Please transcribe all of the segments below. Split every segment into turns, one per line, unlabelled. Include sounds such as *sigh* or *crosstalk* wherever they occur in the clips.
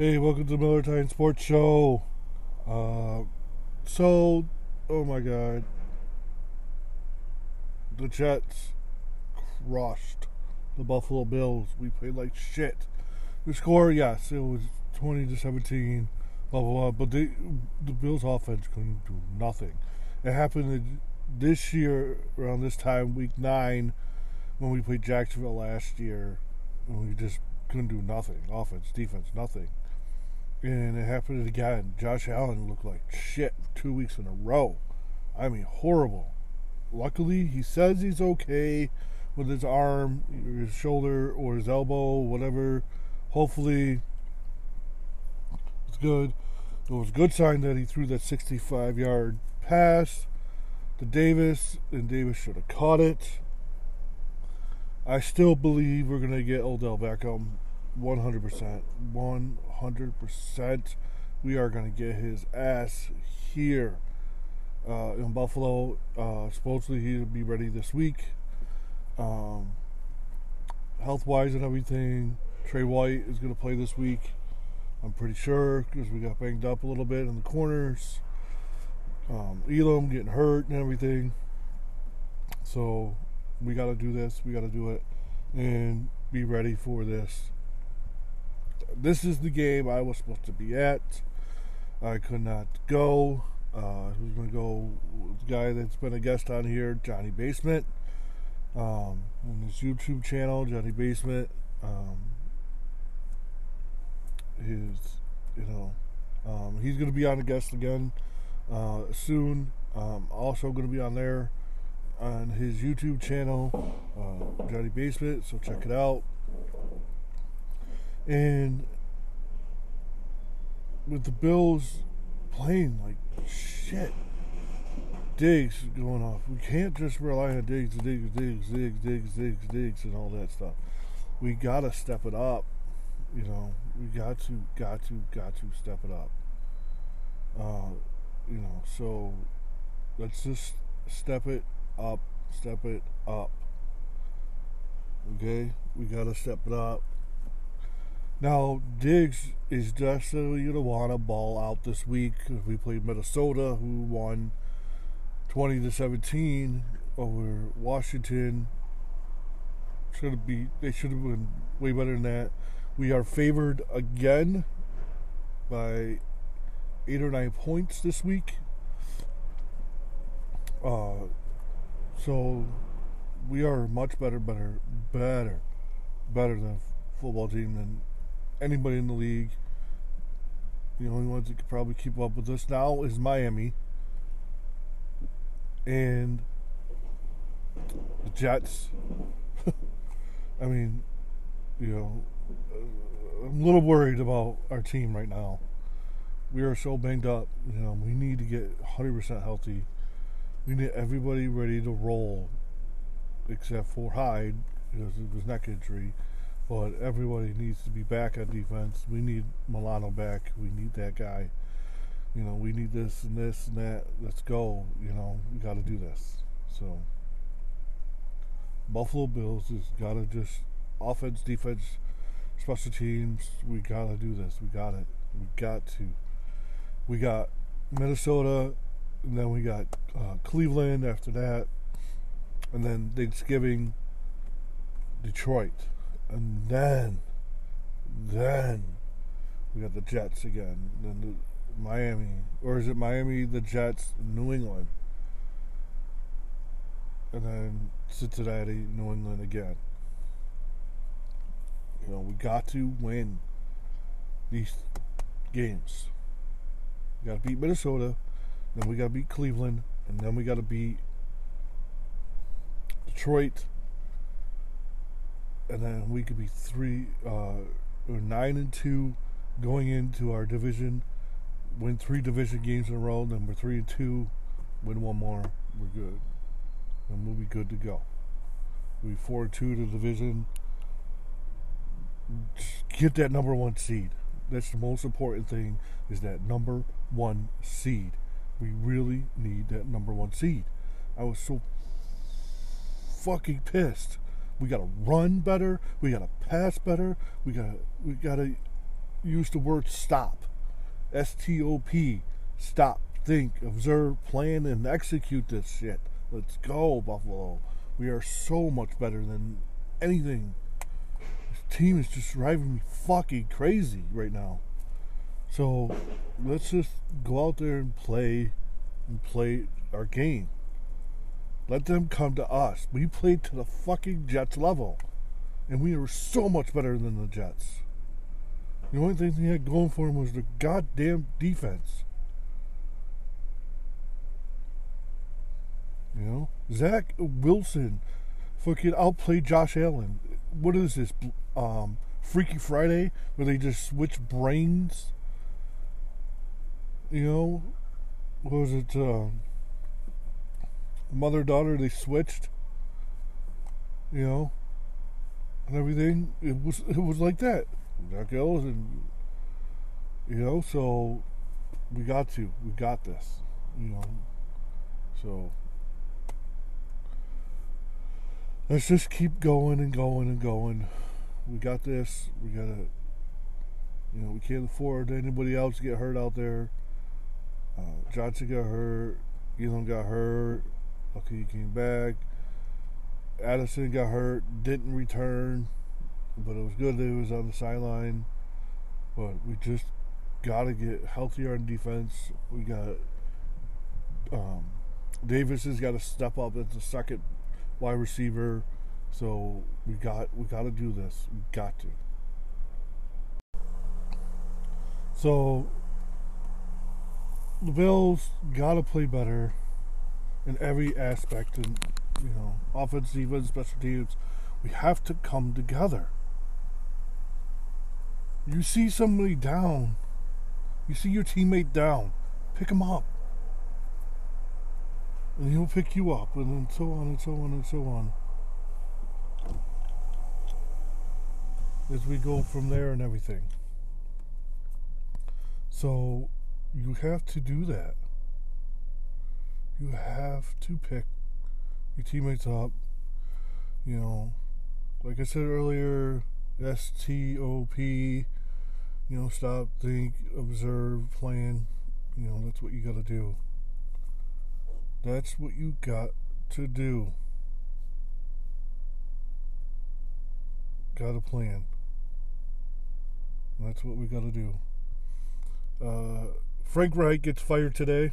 Hey, welcome to the Miller Time Sports Show. Uh, so, oh my God, the Jets crushed the Buffalo Bills. We played like shit. The score, yes, it was twenty to seventeen, blah blah blah. But they, the Bills' offense couldn't do nothing. It happened this year around this time, week nine, when we played Jacksonville last year, and we just couldn't do nothing. Offense, defense, nothing. And it happened again. Josh Allen looked like shit two weeks in a row. I mean, horrible. Luckily, he says he's okay with his arm, his shoulder, or his elbow, whatever. Hopefully, it's good. It was a good sign that he threw that 65 yard pass to Davis, and Davis should have caught it. I still believe we're going to get Odell Beckham 100%. 100%. We are going to get his ass here uh, in Buffalo. Uh, supposedly he'll be ready this week. Um, health wise and everything. Tre White is going to play this week. I'm pretty sure because we got banged up a little bit in the corners. Um, Elam getting hurt and everything. So we got to do this. We got to do it and be ready for this. This is the game I was supposed to be at. I could not go. Uh, was going to go the guy that's been a guest on here, Johnny Basement, um, on his YouTube channel, Johnny Basement. Um, his, you know, um, he's going to be on a guest again uh, soon. Um, also going to be on there on his YouTube channel, uh, Johnny Basement. So check it out. And with the Bills playing like shit, Diggs going off. We can't just rely on Diggs, Diggs, Diggs, Diggs, Diggs, Diggs, Diggs, and all that stuff. We gotta step it up. You know, we got to, got to, got to step it up. Uh, you know, so let's just step it up, step it up. Okay, we gotta step it up. Now, Diggs is definitely going to want to ball out this week. We played Minnesota, who won 20 to 17 over Washington. Should be they should have been way better than that. We are favored again by eight or nine points this week. Uh, so we are much better, better, better, better than football team than anybody in the league. The only ones that could probably keep up with us now is Miami and the Jets. *laughs* I mean, you know, uh, I'm a little worried about our team right now. We are so banged up. You know, we need to get 100% healthy. We need everybody ready to roll, except for Hyde because of his neck injury. But everybody needs to be back on defense. We need Milano back. We need that guy. You know, we need this and this and that. Let's go. You know, we got to do this. So, Buffalo Bills has got to just offense, defense, special teams. We got to do this. We got it. We got to. We got Minnesota, and then we got uh, Cleveland after that, and then Thanksgiving, Detroit. And then, then we got the Jets again. Then the Miami, or is it Miami, the Jets, New England, and then Cincinnati, New England again. You know, we got to win these games. We got to beat Minnesota, then we got to beat Cleveland, and then we got to beat Detroit, and then we could be three uh, or nine and two going into our division. Win three division games in a row. Then we're three and two. Win one more. We're good, and we'll be good to go. We four and two to division. Get that number one seed. That's the most important thing. Is that number one seed. We really need that number one seed. I was so fucking pissed we got to run better. We got to pass better. We got we got to use the word stop. S T O P. Stop, think, observe, plan, and execute this shit. Let's go, Buffalo. We are so much better than anything. This team is just driving me fucking crazy right now. So let's just go out there and play and play our game. Let them come to us. We played to the fucking Jets level. And we were so much better than the Jets. The only thing they had going for them was the goddamn defense. You know? Zach Wilson fucking outplayed Josh Allen. What is this? Um, Freaky Friday? Where they just switch brains? You know? What was it? Uh, mother daughter, they switched. You know? And everything. It was it was like that. that goes and you know, so we got to. We got this. You know. So let's just keep going and going and going. We got this. We gotta you know, we can't afford anybody else to get hurt out there. Uh, Johnson got hurt. Elam got hurt. Okay, he came back. Addison got hurt, didn't return but it was good that he was on the sideline. But we just got to get healthier on defense. We got um, Davis has got to step up as the second wide receiver. So we got we got to do this. We got to. So the Bills got to play better in every aspect, and you know, offense, defense, special teams. We have to come together. You see somebody down, you see your teammate down, pick him up. And he'll pick you up, and then so on and so on and so on. As we go from there and everything. So, you have to do that. You have to pick your teammates up. You know, like I said earlier, S T O P. You know, stop, think, observe, plan. You know, that's what you got to do. That's what you got to do. Got a plan. That's what we got to do. Uh, Frank Reich gets fired today.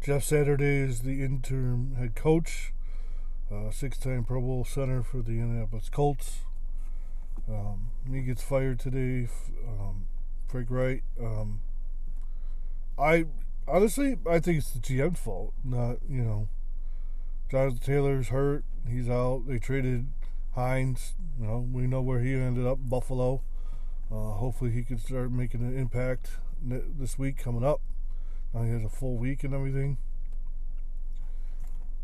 Jeff Saturday is the interim head coach uh, six-time Pro Bowl center for the Indianapolis Colts. Um, he gets fired today. Um, Frank Reich. Um, I honestly, I think it's the GM's fault. Not you know, Jonathan Taylor's hurt. He's out. They traded Hines. You know, we know where he ended up. Buffalo. Uh, hopefully, he can start making an impact this week coming up. Now he has a full week and everything.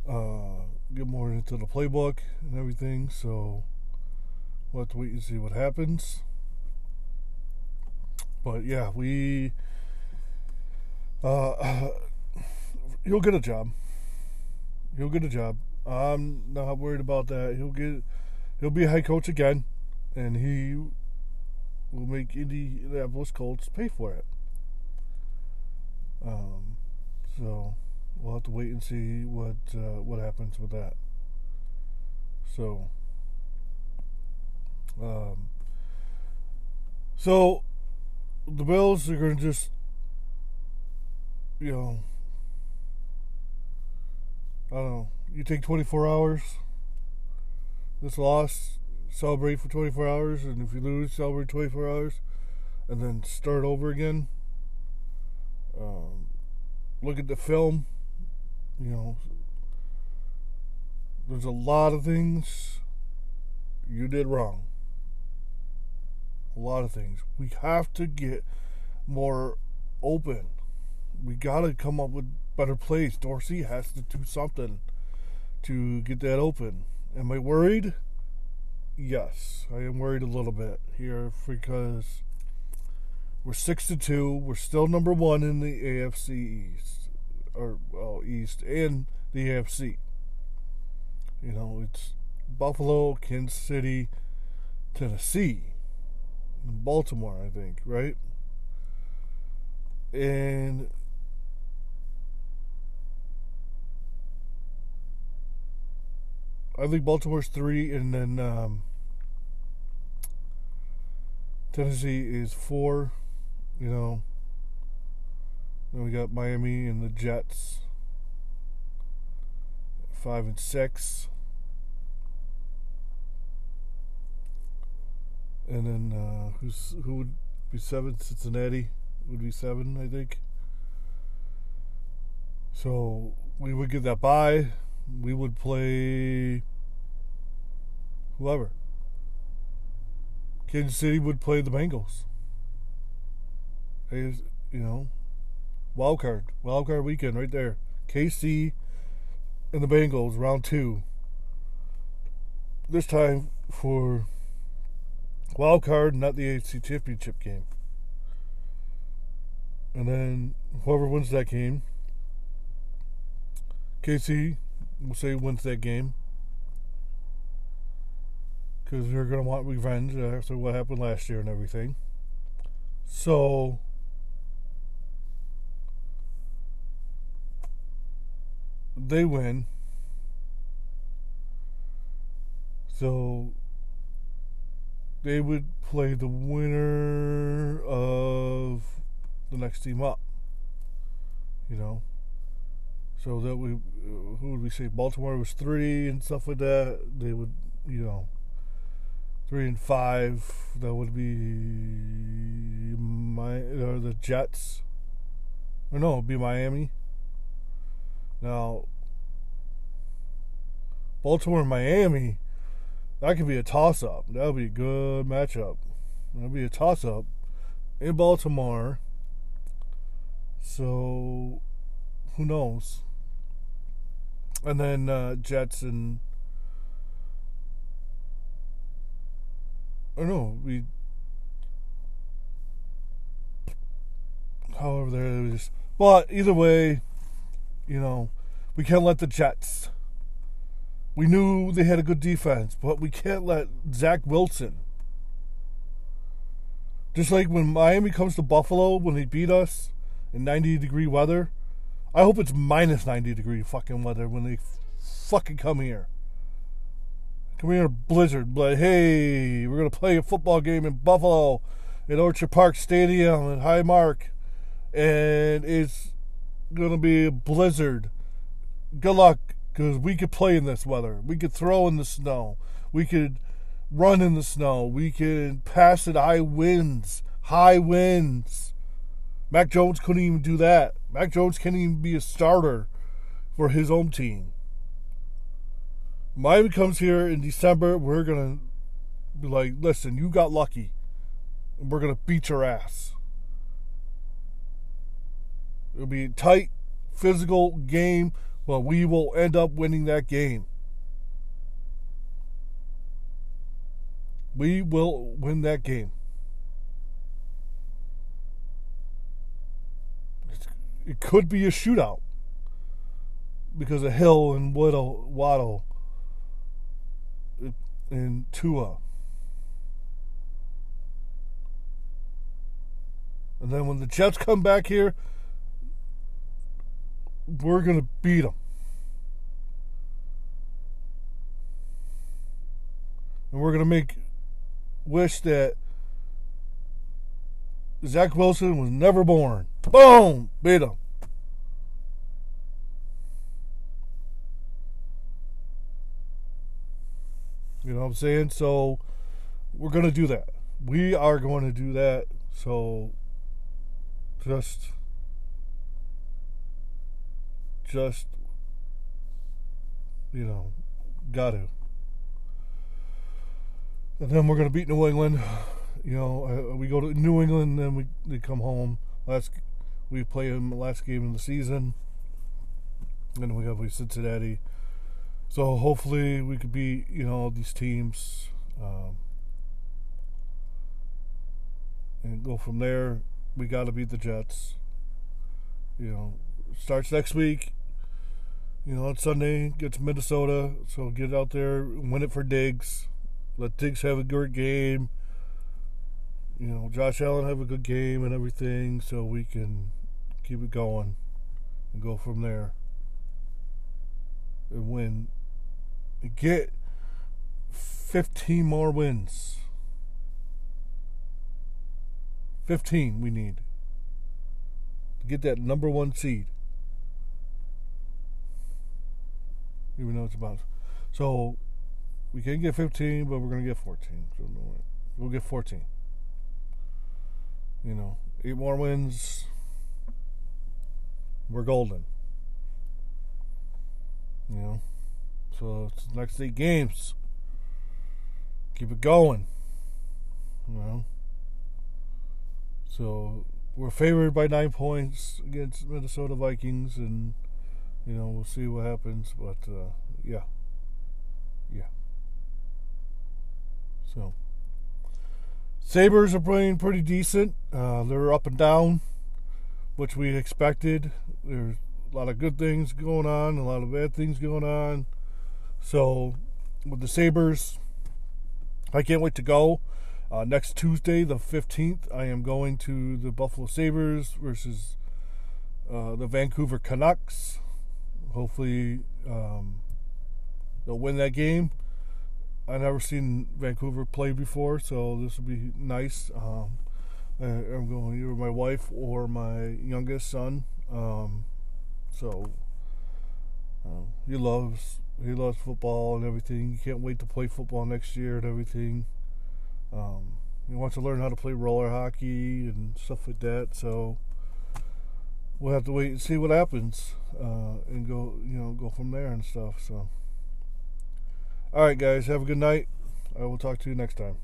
Uh, get more into the playbook and everything. So we'll have to wait and see what happens. But yeah, we uh, *coughs* he'll get a job. He'll get a job. I'm not worried about that. He'll get he'll be a head coach again, and he will make Indianapolis Colts pay for it. Um, so we'll have to wait and see what uh, what happens with that. So, um, so the Bills are going to just, you know, I don't know. You take 24 hours. This loss, celebrate for 24 hours, and if you lose, celebrate 24 hours, and then start over again. Um, look at the film you know, there's a lot of things you did wrong. A lot of things. We have to get more open. We got to come up with better plays. Dorsey has to do something to get that open. Am I worried? Yes, I am worried a little bit here because we're six to two. We're still number one in the AFC East or well, East and the AFC. You know, it's Buffalo, Kansas City, Tennessee. in Baltimore, I think, right? And I think Baltimore's three, and then um, Tennessee is four. You know, then we got Miami and the Jets, five and six. And then uh, who's who would be seven? Cincinnati would be seven, I think. So we would get that bye. We would play whoever. Kansas City would play the Bengals. You know, wild card, wild card weekend right there. KC and the Bengals, round two. This time for wild card, not the AFC Championship game. And then whoever wins that game, KC, we'll say wins that game. Because they're going to want revenge after what happened last year and everything. So, they win. So, they would play the winner of the next team up. You know, so that we, uh, who would we say? Baltimore was three and stuff like that. They would, you know, three and five. That would be my or the Jets. Or no, it'd be Miami. Now, Baltimore and Miami that could be a toss up. That would be a good matchup. That'd be a toss up in Baltimore. So who knows? And then uh, Jets and or no, we however there was but either way, you know, we can't let the Jets we knew they had a good defense, but we can't let Zach Wilson. Just like when Miami comes to Buffalo when they beat us in 90 degree weather, I hope it's minus 90 degree fucking weather when they fucking come here. Come here, blizzard. But hey, we're gonna play a football game in Buffalo, at Orchard Park Stadium in Highmark, and it's gonna be a blizzard. Good luck, because we could play in this weather. We could throw in the snow. We could run in the snow. We could pass at high winds. High winds. Mac Jones couldn't even do that. Mac Jones can't even be a starter for his own team. Miami comes here in December. We're to be like, listen, you got lucky. And we're to beat your ass. It'll be a tight, physical game but we will end up winning that game. We will win that game. It could be a shootout because of Hill and Waddle, Waddle and Tua. And then when the Jets come back here, we're going to beat them. And we're going to make wish that Zach Wilson was never born. Boom! Beat him. You know what I'm saying? So we're going to do that. We are going to do that. So just just, you know, got to. And then we're going to beat New England. You know, uh, we go to New England, then we they come home. Last we play them the last game of the season, and we have we Cincinnati. So hopefully we could beat you know these teams, um, and go from there. We got to beat the Jets. You know, starts next week. You know, it's Sunday, get to Minnesota, so get out there, win it for Diggs. Let Diggs have a good game. you know, Josh Allen have a good game and everything, so we can keep it going and go from there and win. Get 15 more wins. 15 we need to get that number one seed. Even though it's about. So we can get 15, but we're going to get 14. So we'll get 14. You know, eight more wins. We're golden. You know, so it's next eight games. Keep it going. You know. So we're favored by nine points against Minnesota Vikings, and you know we'll see what happens. But uh, yeah, yeah. So Sabres are playing pretty decent. Uh, they're up and down, which we expected. There's a lot of good things going on, a lot of bad things going on. So with the Sabres, I can't wait to go. Uh, next Tuesday, the 15th, I am going to the Buffalo Sabres versus uh, the Vancouver Canucks. Hopefully, um, they'll win that game. I've never seen Vancouver play before, so this will be nice. Um, I, am going either my wife or my youngest son. Um, so uh, he loves he loves football and everything. He can't wait to play football next year and everything. Um, he wants to learn how to play roller hockey and stuff like that. So we'll have to wait and see what happens uh, and go, you know, go from there and stuff. So, all right, guys, have a good night. I will talk to you next time.